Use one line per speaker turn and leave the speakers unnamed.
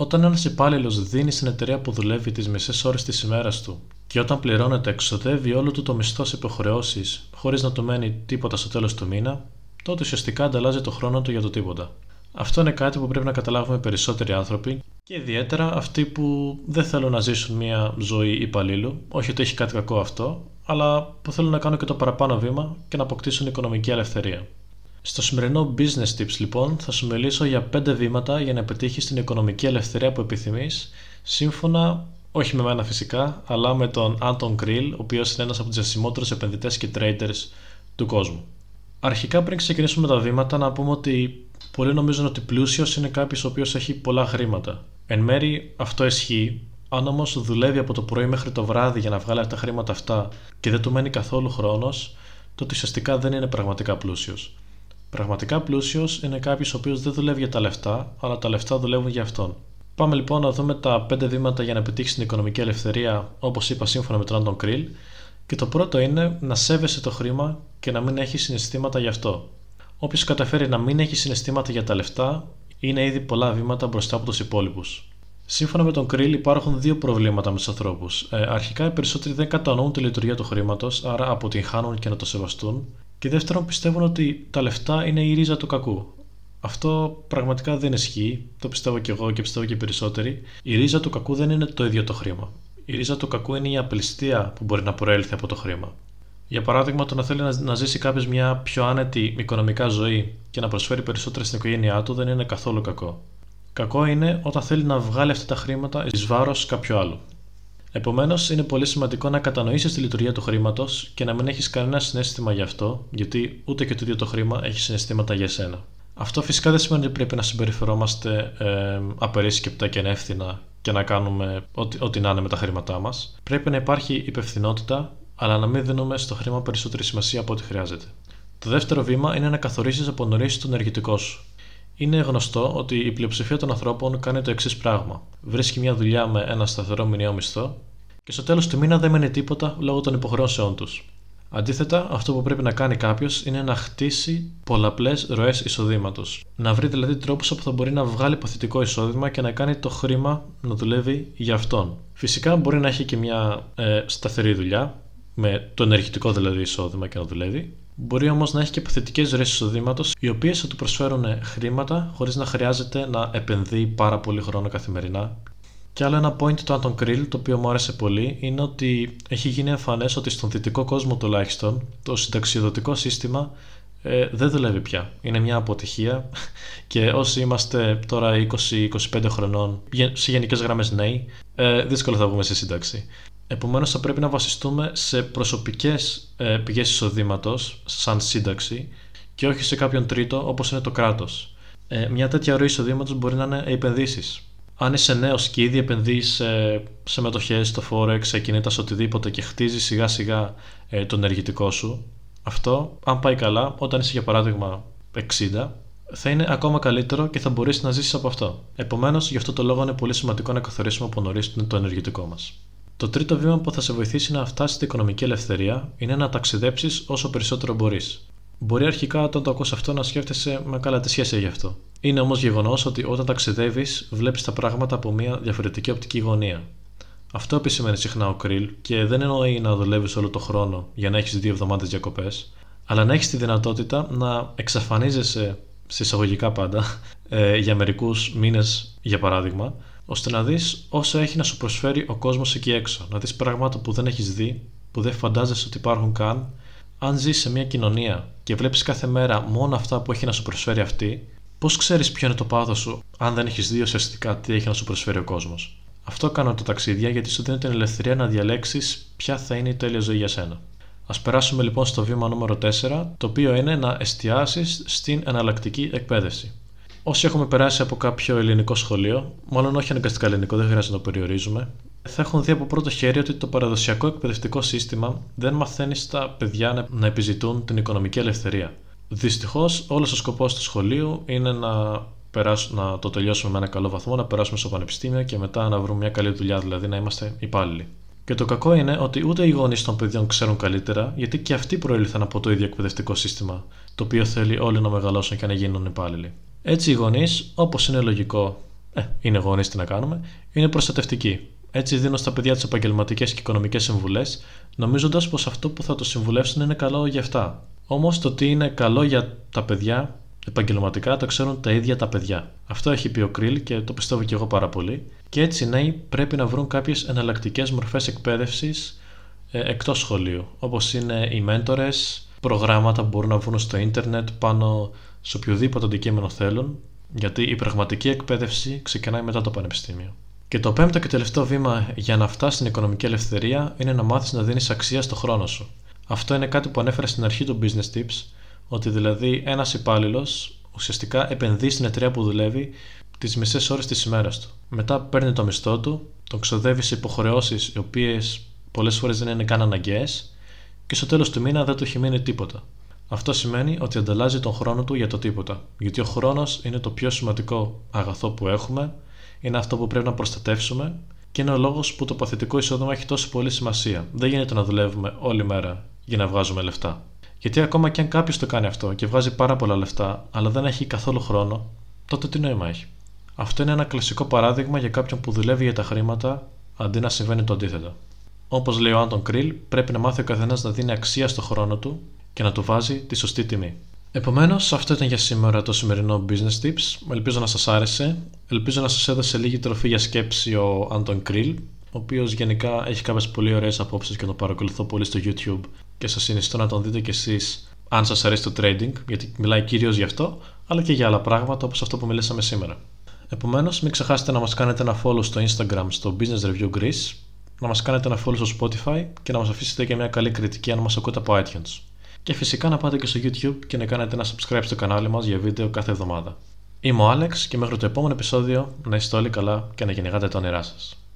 Όταν ένας υπάλληλος δίνει στην εταιρεία που δουλεύει τις μισές ώρες της ημέρας του και όταν πληρώνεται εξοδεύει όλο του το μισθό σε υποχρεώσεις χωρίς να του μένει τίποτα στο τέλος του μήνα, τότε ουσιαστικά ανταλλάζει το χρόνο του για το τίποτα. Αυτό είναι κάτι που πρέπει να καταλάβουμε περισσότεροι άνθρωποι και ιδιαίτερα αυτοί που δεν θέλουν να ζήσουν μια ζωή υπαλλήλου, όχι ότι έχει κάτι κακό αυτό, αλλά που θέλουν να κάνουν και το παραπάνω βήμα και να αποκτήσουν οικονομική ελευθερία. Στο σημερινό Business Tips λοιπόν θα σου μιλήσω για 5 βήματα για να πετύχεις την οικονομική ελευθερία που επιθυμείς σύμφωνα όχι με μένα φυσικά, αλλά με τον Anton Krill, ο οποίος είναι ένας από τους διασημότερους επενδυτές και traders του κόσμου. Αρχικά πριν ξεκινήσουμε με τα βήματα να πούμε ότι πολλοί νομίζουν ότι πλούσιος είναι κάποιος ο οποίος έχει πολλά χρήματα. Εν μέρη αυτό ισχύει, αν όμως δουλεύει από το πρωί μέχρι το βράδυ για να βγάλει τα χρήματα αυτά και δεν του μένει καθόλου χρόνος, τότε ουσιαστικά δεν είναι πραγματικά πλούσιος. Πραγματικά πλούσιος είναι κάποιος ο οποίος δεν δουλεύει για τα λεφτά, αλλά τα λεφτά δουλεύουν για αυτόν. Πάμε λοιπόν να δούμε τα 5 βήματα για να πετύχει την οικονομική ελευθερία, όπως είπα σύμφωνα με τον Άντων Κριλ. Και το πρώτο είναι να σέβεσαι το χρήμα και να μην έχεις συναισθήματα γι' αυτό. Όποιος καταφέρει να μην έχει συναισθήματα για τα λεφτά, είναι ήδη πολλά βήματα μπροστά από τους υπόλοιπους. Σύμφωνα με τον Κρίλ, υπάρχουν δύο προβλήματα με τους ανθρώπους. Ε, αρχικά, οι περισσότεροι δεν κατανοούν τη λειτουργία του χρήματος, άρα αποτυγχάνουν και να το σεβαστούν. Και δεύτερον, πιστεύουν ότι τα λεφτά είναι η ρίζα του κακού. Αυτό πραγματικά δεν ισχύει, το πιστεύω και εγώ και πιστεύω και οι περισσότεροι. Η ρίζα του κακού δεν είναι το ίδιο το χρήμα. Η ρίζα του κακού είναι η απληστία που μπορεί να προέλθει από το χρήμα. Για παράδειγμα, το να θέλει να, ζήσει κάποιος μια πιο άνετη οικονομικά ζωή και να προσφέρει περισσότερα στην οικογένειά του δεν είναι καθόλου κακό. Κακό είναι όταν θέλει να βγάλει αυτά τα χρήματα εις βάρος κάποιου άλλου. Επομένως, είναι πολύ σημαντικό να κατανοήσεις τη λειτουργία του χρήματος και να μην έχεις κανένα συνέστημα γι' αυτό, γιατί ούτε και το ίδιο το χρήμα έχει συναισθήματα για σένα. Αυτό φυσικά δεν σημαίνει ότι πρέπει να συμπεριφερόμαστε ε, απερίσκεπτα και ανεύθυνα και να κάνουμε ό,τι, ό,τι να είναι με τα χρήματά μας. Πρέπει να υπάρχει υπευθυνότητα, αλλά να μην δίνουμε στο χρήμα περισσότερη σημασία από ό,τι χρειάζεται. Το δεύτερο βήμα είναι να καθορίσεις από νωρίς το ενεργητικό σου. Είναι γνωστό ότι η πλειοψηφία των ανθρώπων κάνει το εξής πράγμα. Βρίσκει μια δουλειά με ένα σταθερό μηνιαίο μισθό και στο τέλος του μήνα δεν μένει τίποτα λόγω των υποχρεώσεών τους. Αντίθετα, αυτό που πρέπει να κάνει κάποιος είναι να χτίσει πολλαπλές ροές εισοδήματος. Να βρει δηλαδή τρόπους όπου θα μπορεί να βγάλει υποθετικό εισόδημα και να κάνει το χρήμα να δουλεύει για αυτόν. Φυσικά μπορεί να έχει και μια ε, σταθερή δουλειά, με το ενεργητικό δηλαδή εισόδημα και να δουλεύει. Μπορεί όμως να έχει και υποθετικέ ροέ εισοδήματος, οι οποίες θα του προσφέρουν χρήματα χωρίς να χρειάζεται να επενδύει πάρα πολύ χρόνο καθημερινά και άλλο ένα point του Anton Krill, το οποίο μου άρεσε πολύ, είναι ότι έχει γίνει εμφανές ότι στον δυτικό κόσμο τουλάχιστον το συνταξιοδοτικό σύστημα ε, δεν δουλεύει πια. Είναι μια αποτυχία και όσοι είμαστε τώρα 20-25 χρονών, σε γενικές γραμμές νέοι, ε, δύσκολα θα βγούμε σε σύνταξη. Επομένως, θα πρέπει να βασιστούμε σε προσωπικές ε, πηγές εισοδήματος, σαν σύνταξη, και όχι σε κάποιον τρίτο όπως είναι το κράτος. Ε, μια τέτοια ροή εισοδήματος μπορεί να είναι επενδύσεις αν είσαι νέος και ήδη επενδύεις σε, σε μετοχές, στο Forex, σε κινήτας, σε οτιδήποτε και χτίζεις σιγά σιγά ε, το ενεργητικό σου, αυτό, αν πάει καλά, όταν είσαι για παράδειγμα 60, θα είναι ακόμα καλύτερο και θα μπορέσει να ζήσεις από αυτό. Επομένως, γι' αυτό το λόγο είναι πολύ σημαντικό να καθορίσουμε από νωρίς το ενεργητικό μας. Το τρίτο βήμα που θα σε βοηθήσει να φτάσεις στην οικονομική ελευθερία είναι να ταξιδέψεις όσο περισσότερο μπορείς. Μπορεί αρχικά όταν το ακούς αυτό να σκέφτεσαι με καλά τι σχέση έχει αυτό. Είναι όμως γεγονός ότι όταν ταξιδεύεις, βλέπεις τα πράγματα από μια διαφορετική οπτική γωνία. Αυτό επισημαίνει συχνά ο Κριλ και δεν εννοεί να δουλεύεις όλο το χρόνο για να έχεις δύο εβδομάδες διακοπές, αλλά να έχεις τη δυνατότητα να εξαφανίζεσαι σε εισαγωγικά πάντα ε, για μερικούς μήνες, για παράδειγμα, ώστε να δεις όσα έχει να σου προσφέρει ο κόσμος εκεί έξω. Να δεις πράγματα που δεν έχεις δει, που δεν φαντάζεσαι ότι υπάρχουν καν. Αν ζεις σε μια κοινωνία και βλέπεις κάθε μέρα μόνο αυτά που έχει να σου προσφέρει αυτή, Πώς ξέρεις ποιο είναι το πάθος σου, αν δεν έχεις δει ουσιαστικά τι έχει να σου προσφέρει ο κόσμος. Αυτό κάνω τα ταξίδια γιατί σου δίνω την ελευθερία να διαλέξεις ποια θα είναι η τέλεια ζωή για σένα. Α περάσουμε λοιπόν στο βήμα νούμερο 4, το οποίο είναι να εστιάσεις στην εναλλακτική εκπαίδευση. Όσοι έχουμε περάσει από κάποιο ελληνικό σχολείο, μάλλον όχι αναγκαστικά ελληνικό, δεν χρειάζεται να το περιορίζουμε, θα έχουν δει από πρώτο χέρι ότι το παραδοσιακό εκπαιδευτικό σύστημα δεν μαθαίνει στα παιδιά να επιζητούν την οικονομική ελευθερία. Δυστυχώς, όλος ο σκοπός του σχολείου είναι να, περάσουμε, να το τελειώσουμε με ένα καλό βαθμό, να περάσουμε στο πανεπιστήμιο και μετά να βρούμε μια καλή δουλειά, δηλαδή να είμαστε υπάλληλοι. Και το κακό είναι ότι ούτε οι γονείς των παιδιών ξέρουν καλύτερα, γιατί και αυτοί προήλθαν από το ίδιο εκπαιδευτικό σύστημα, το οποίο θέλει όλοι να μεγαλώσουν και να γίνουν υπάλληλοι. Έτσι, οι γονείς, όπως είναι λογικό ε, είναι γονείς τι να κάνουμε, είναι προστατευτική. Έτσι δίνω στα παιδιά τις επαγγελματικές και οικονομικές συμβουλές, νομίζοντας πως αυτό που θα το συμβουλεύσουν είναι καλό για αυτά. Όμως το τι είναι καλό για τα παιδιά επαγγελματικά το ξέρουν τα ίδια τα παιδιά. Αυτό έχει πει ο Κρίλ και το πιστεύω και εγώ πάρα πολύ. Και έτσι οι νέοι πρέπει να βρουν κάποιες εναλλακτικές μορφές εκπαίδευσης ε, εκτός σχολείου, όπως είναι οι μέντορες, προγράμματα που μπορούν να βρουν στο ίντερνετ πάνω σε οποιοδήποτε αντικείμενο θέλουν, γιατί η πραγματική εκπαίδευση ξεκινάει μετά το πανεπιστήμιο. Και το πέμπτο και τελευταίο βήμα για να φτάσεις στην οικονομική ελευθερία είναι να μάθεις να δίνεις αξία στο χρόνο σου. Αυτό είναι κάτι που ανέφερα στην αρχή του Business Tips, ότι δηλαδή ένας υπάλληλος ουσιαστικά επενδύει στην εταιρεία που δουλεύει τις μισές ώρες της ημέρας του. Μετά παίρνει το μισθό του, τον ξοδεύει σε υποχρεώσεις οι οποίες πολλές φορές δεν είναι καν αναγκαίες και στο τέλος του μήνα δεν του έχει μείνει τίποτα. Αυτό σημαίνει ότι ανταλλάζει τον χρόνο του για το τίποτα. Γιατί ο χρόνος είναι το πιο σημαντικό αγαθό που έχουμε, είναι αυτό που πρέπει να προστατεύσουμε και είναι ο λόγος που το παθητικό εισόδημα έχει τόσο πολύ σημασία. Δεν γίνεται να δουλεύουμε όλη μέρα για να βγάζουμε λεφτά. Γιατί ακόμα και αν κάποιος το κάνει αυτό και βγάζει πάρα πολλά λεφτά, αλλά δεν έχει καθόλου χρόνο, τότε τι νόημα έχει; Αυτό είναι ένα κλασικό παράδειγμα για κάποιον που δουλεύει για τα χρήματα αντί να συμβαίνει το αντίθετο. Όπως λέει ο Άντων Κρίλ, πρέπει να μάθει ο καθένας να δίνει αξία στο χρόνο του και να του βάζει τη σωστή τιμή. Επομένως, αυτό ήταν για σήμερα το σημερινό Business Tips. Ελπίζω να σας άρεσε. Ελπίζω να σας έδωσε λίγη τροφή για σκέψη ο Άντων Κρίλ, ο οποίος γενικά έχει κάποιες πολύ ωραίες απόψεις και τον παρακολουθώ πολύ στο YouTube και σας συνιστώ να τον δείτε κι εσείς αν σας αρέσει το trading, γιατί μιλάει κυρίως γι' αυτό, αλλά και για άλλα πράγματα όπως αυτό που μιλήσαμε σήμερα. Επομένως, μην ξεχάσετε να μας κάνετε ένα follow στο Instagram στο Business Review Greece, να μας κάνετε ένα follow στο Spotify και να μας αφήσετε και μια καλή κριτική αν μας ακούτε από iTunes. Και φυσικά να πάτε και στο YouTube και να κάνετε ένα subscribe στο κανάλι μας για βίντεο κάθε εβδομάδα. Είμαι ο Άλεξ και μέχρι το επόμενο επεισόδιο να είστε όλοι καλά και να γεννηγάτε τα όνειρά σας.